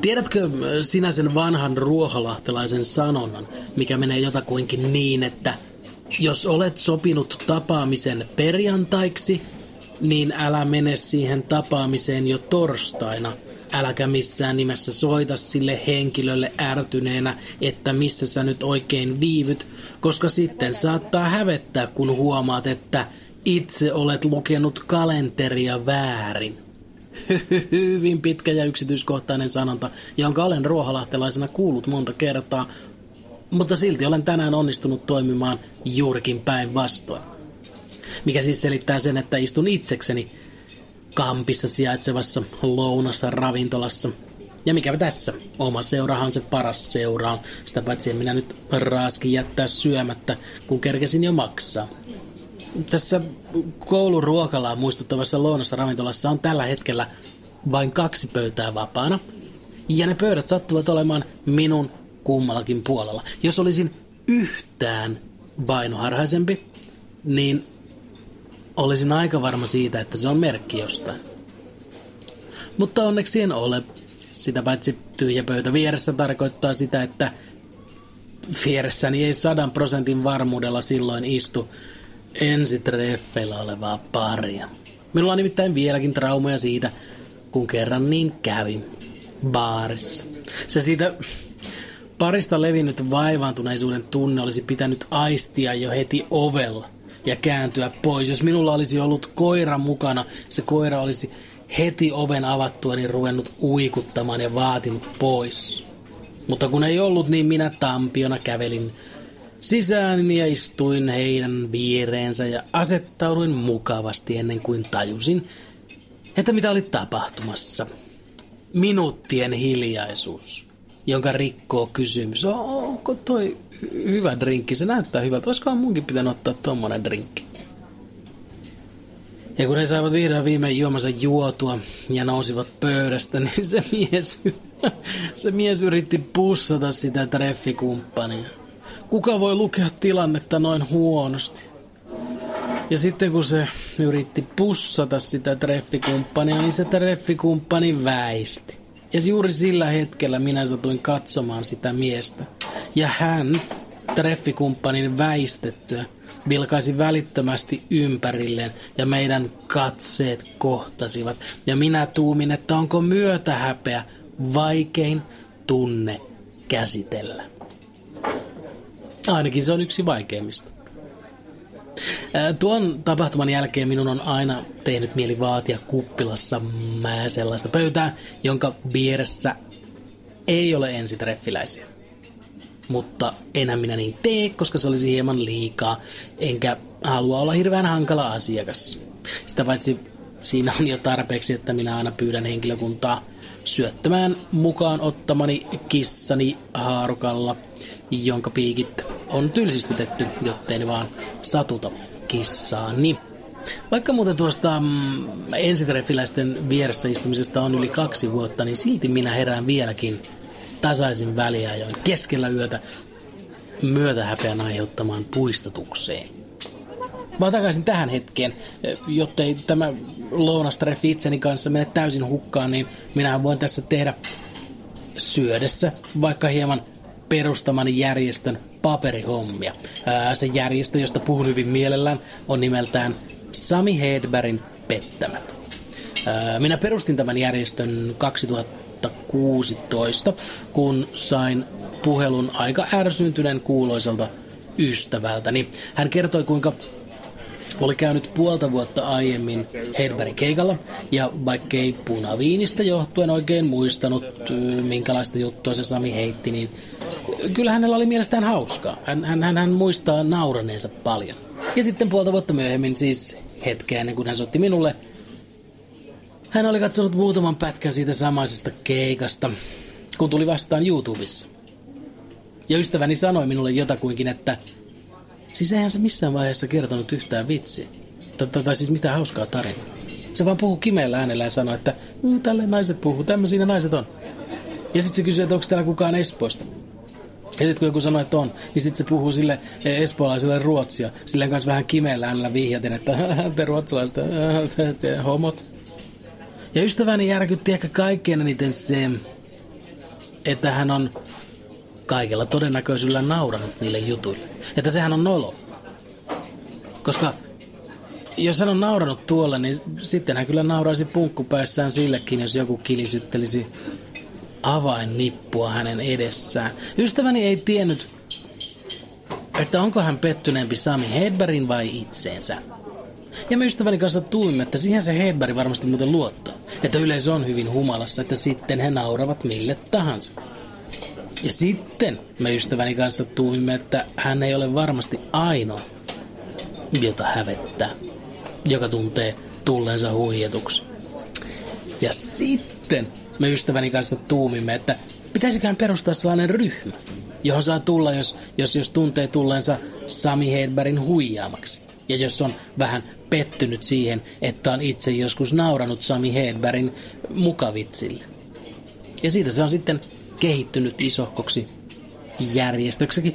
Tiedätkö äh, sinä sen vanhan ruoholahtelaisen sanonnan, mikä menee jotakuinkin niin, että jos olet sopinut tapaamisen perjantaiksi, niin älä mene siihen tapaamiseen jo torstaina. Äläkä missään nimessä soita sille henkilölle ärtyneenä, että missä sä nyt oikein viivyt, koska sitten saattaa hävettää, kun huomaat, että itse olet lukenut kalenteria väärin. Hyvin pitkä ja yksityiskohtainen sanonta, jonka olen ruohalahtelaisena kuullut monta kertaa, mutta silti olen tänään onnistunut toimimaan juurikin päinvastoin. Mikä siis selittää sen, että istun itsekseni kampissa sijaitsevassa lounassa ravintolassa. Ja mikä tässä? Oma seurahan se paras seura on. Sitä paitsi en minä nyt raaskin jättää syömättä, kun kerkesin jo maksaa. Tässä kouluruokalaa muistuttavassa lounassa ravintolassa on tällä hetkellä vain kaksi pöytää vapaana. Ja ne pöydät sattuvat olemaan minun kummallakin puolella. Jos olisin yhtään vainoharhaisempi, niin olisin aika varma siitä, että se on merkki jostain. Mutta onneksi en ole. Sitä paitsi tyhjä pöytä vieressä tarkoittaa sitä, että vieressäni ei sadan prosentin varmuudella silloin istu ensitreffeillä olevaa paria. Minulla on nimittäin vieläkin traumaja siitä, kun kerran niin kävi baarissa. Se siitä parista levinnyt vaivaantuneisuuden tunne olisi pitänyt aistia jo heti ovella ja kääntyä pois. Jos minulla olisi ollut koira mukana, se koira olisi heti oven avattua niin ruvennut uikuttamaan ja vaatinut pois. Mutta kun ei ollut, niin minä tampiona kävelin sisään ja istuin heidän viereensä ja asettauduin mukavasti ennen kuin tajusin, että mitä oli tapahtumassa. Minuuttien hiljaisuus, jonka rikkoo kysymys. Onko toi hyvä drinkki? Se näyttää hyvältä. Olisikohan munkin pitänyt ottaa tommonen drinkki? Ja kun he saivat vihdoin viimein juomansa juotua ja nousivat pöydästä, niin se mies, se mies yritti pussata sitä treffikumppania. Kuka voi lukea tilannetta noin huonosti? Ja sitten kun se yritti pussata sitä treffikumppania, niin se treffikumppani väisti. Ja juuri sillä hetkellä minä satuin katsomaan sitä miestä. Ja hän, treffikumppanin väistettyä, vilkaisi välittömästi ympärilleen ja meidän katseet kohtasivat. Ja minä tuumin, että onko myötähäpeä vaikein tunne käsitellä. Ainakin se on yksi vaikeimmista. Tuon tapahtuman jälkeen minun on aina tehnyt mieli vaatia kuppilassa mä sellaista pöytää, jonka vieressä ei ole ensitreffiläisiä. Mutta enää minä niin tee, koska se olisi hieman liikaa, enkä halua olla hirveän hankala asiakas. Sitä paitsi siinä on jo tarpeeksi, että minä aina pyydän henkilökuntaa syöttämään mukaan ottamani kissani haarukalla, jonka piikit on tylsistytetty, jottei ne vaan satuta kissaani. Vaikka muuten tuosta mm, ensitreffiläisten vieressä istumisesta on yli kaksi vuotta, niin silti minä herään vieläkin tasaisin väliajoin keskellä yötä myötähäpeän aiheuttamaan puistatukseen. Mä takaisin tähän hetkeen, jottei tämä lounastreffi itseni kanssa mene täysin hukkaan, niin minä voin tässä tehdä syödessä vaikka hieman perustamani järjestön paperihommia. Ää, se järjestö, josta puhun hyvin mielellään, on nimeltään Sami Hedbergin Pettämät. Ää, minä perustin tämän järjestön 2016, kun sain puhelun aika ärsyntyneen kuuloiselta ystävältäni. Hän kertoi, kuinka oli käynyt puolta vuotta aiemmin Hedbergin keikalla, ja vaikkei punaviinistä johtuen oikein muistanut, minkälaista juttua se Sami heitti, niin kyllä hänellä oli mielestään hauskaa. Hän, hän, hän, hän muistaa nauraneensa paljon. Ja sitten puolta vuotta myöhemmin, siis hetkeä ennen kuin hän soitti minulle, hän oli katsonut muutaman pätkän siitä samaisesta keikasta, kun tuli vastaan YouTubessa. Ja ystäväni sanoi minulle jotakuinkin, että siis eihän se missään vaiheessa kertonut yhtään vitsiä. Tai, siis mitään hauskaa tarinaa. Se vaan puhuu kimeällä äänellä ja sanoi, että mmm, tälle naiset puhuu, tämmöisiä naiset on. Ja sitten se kysyy, että onko täällä kukaan Espoosta. Ja sitten kun joku sanoo, että on, niin sitten se puhuu sille eh, espoolaiselle ruotsia. Silleen kanssa vähän kimeällä äänellä vihjaten, että te ruotsalaiset, te, te homot. Ja ystäväni järkytti ehkä kaikkein eniten se, että hän on kaikella todennäköisyydellä nauranut niille jutuille. Että sehän on nolo. Koska jos hän on nauranut tuolla, niin sitten hän kyllä nauraisi punkkupäissään sillekin, jos joku kilisyttelisi avainnippua hänen edessään. Ystäväni ei tiennyt, että onko hän pettyneempi Sami Hedbergin vai itseensä. Ja me ystäväni kanssa tuimme, että siihen se Hedberg varmasti muuten luottaa. Että yleisö on hyvin humalassa, että sitten he nauravat mille tahansa. Ja sitten me ystäväni kanssa tuimme, että hän ei ole varmasti ainoa, jota hävettää, joka tuntee tulleensa huijatuksi. Ja sitten me ystäväni kanssa tuumimme, että pitäisiköhän perustaa sellainen ryhmä, johon saa tulla, jos, jos, jos tuntee tulleensa Sami Hedbergin huijaamaksi. Ja jos on vähän pettynyt siihen, että on itse joskus nauranut Sami Hedbergin mukavitsille. Ja siitä se on sitten kehittynyt isohkoksi järjestöksikin.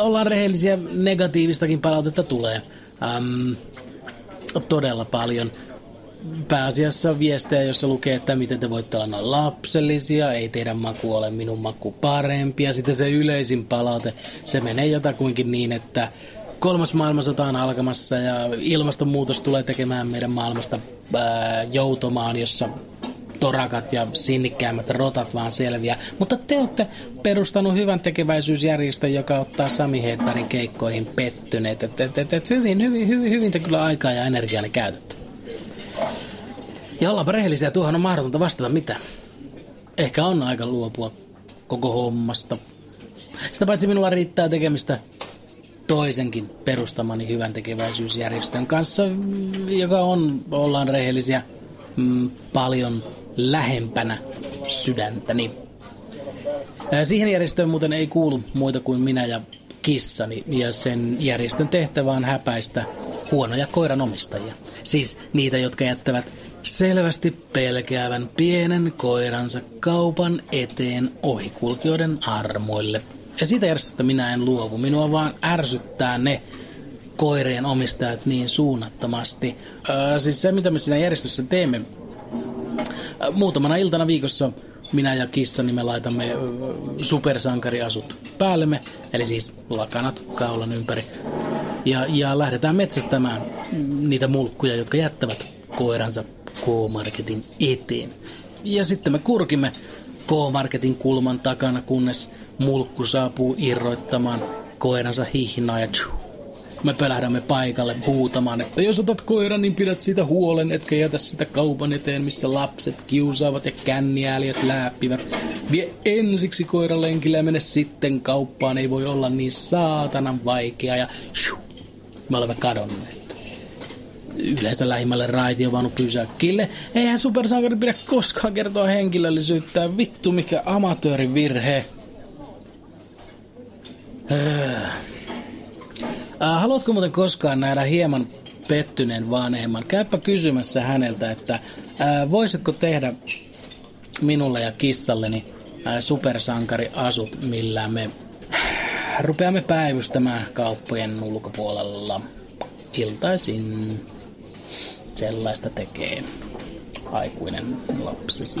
Ollaan rehellisiä, negatiivistakin palautetta tulee. Ähm, todella paljon. Pääasiassa viestejä, jossa lukee, että miten te voitte olla lapsellisia, ei teidän maku ole minun maku parempi. Ja sitten se yleisin palaute, se menee jotakuinkin niin, että kolmas maailmansota on alkamassa ja ilmastonmuutos tulee tekemään meidän maailmasta ää, joutomaan, jossa torakat ja sinnikkäämmät rotat vaan selviä. Mutta te olette perustanut hyvän tekeväisyysjärjestön, joka ottaa Sami Hedbergin keikkoihin pettyneet. Et, et, et, et hyvin, hyvin, hyvin, hyvin te kyllä aikaa ja energiaa ne käytätte. Ja ollaanpa rehellisiä, tuohon on mahdotonta vastata mitä. Ehkä on aika luopua koko hommasta. Sitä paitsi minulla riittää tekemistä toisenkin perustamani hyvän tekeväisyysjärjestön kanssa, joka on, ollaan rehellisiä, mm, paljon lähempänä sydäntäni. Siihen järjestöön muuten ei kuulu muita kuin minä ja kissani, ja sen järjestön tehtävä on häpäistä huonoja koiranomistajia. Siis niitä, jotka jättävät selvästi pelkäävän pienen koiransa kaupan eteen ohikulkijoiden armoille. Ja siitä järjestöstä minä en luovu. Minua vaan ärsyttää ne koireen omistajat niin suunnattomasti. Öö, siis se, mitä me siinä järjestössä teemme, muutamana iltana viikossa minä ja kissani me laitamme supersankariasut päällemme, eli siis lakanat kaulan ympäri. Ja, ja lähdetään metsästämään niitä mulkkuja, jotka jättävät koiransa K-Marketin eteen. Ja sitten me kurkimme K-Marketin kulman takana, kunnes mulkku saapuu irroittamaan koiransa hihnaa ja tjuh, me pelähdämme paikalle huutamaan, että jos otat koiran, niin pidät siitä huolen, etkä jätä sitä kaupan eteen, missä lapset kiusaavat ja känniääliöt läppivät. Vie ensiksi koiran lenkille ja mene sitten kauppaan, ei voi olla niin saatanan vaikea ja shu, me olemme kadonneet. Yleensä lähimmälle raitiovaunu pysäkkille. Eihän supersankari pidä koskaan kertoa henkilöllisyyttä. Vittu mikä amatöörin virhe. Öö. Äh, haluatko muuten koskaan nähdä hieman pettyneen vanhemman? Käypä kysymässä häneltä, että äh, voisitko tehdä minulle ja kissalleni äh, supersankariasut, millä me rupeamme päivystämään kauppojen ulkopuolella iltaisin. Sellaista tekee aikuinen lapsesi.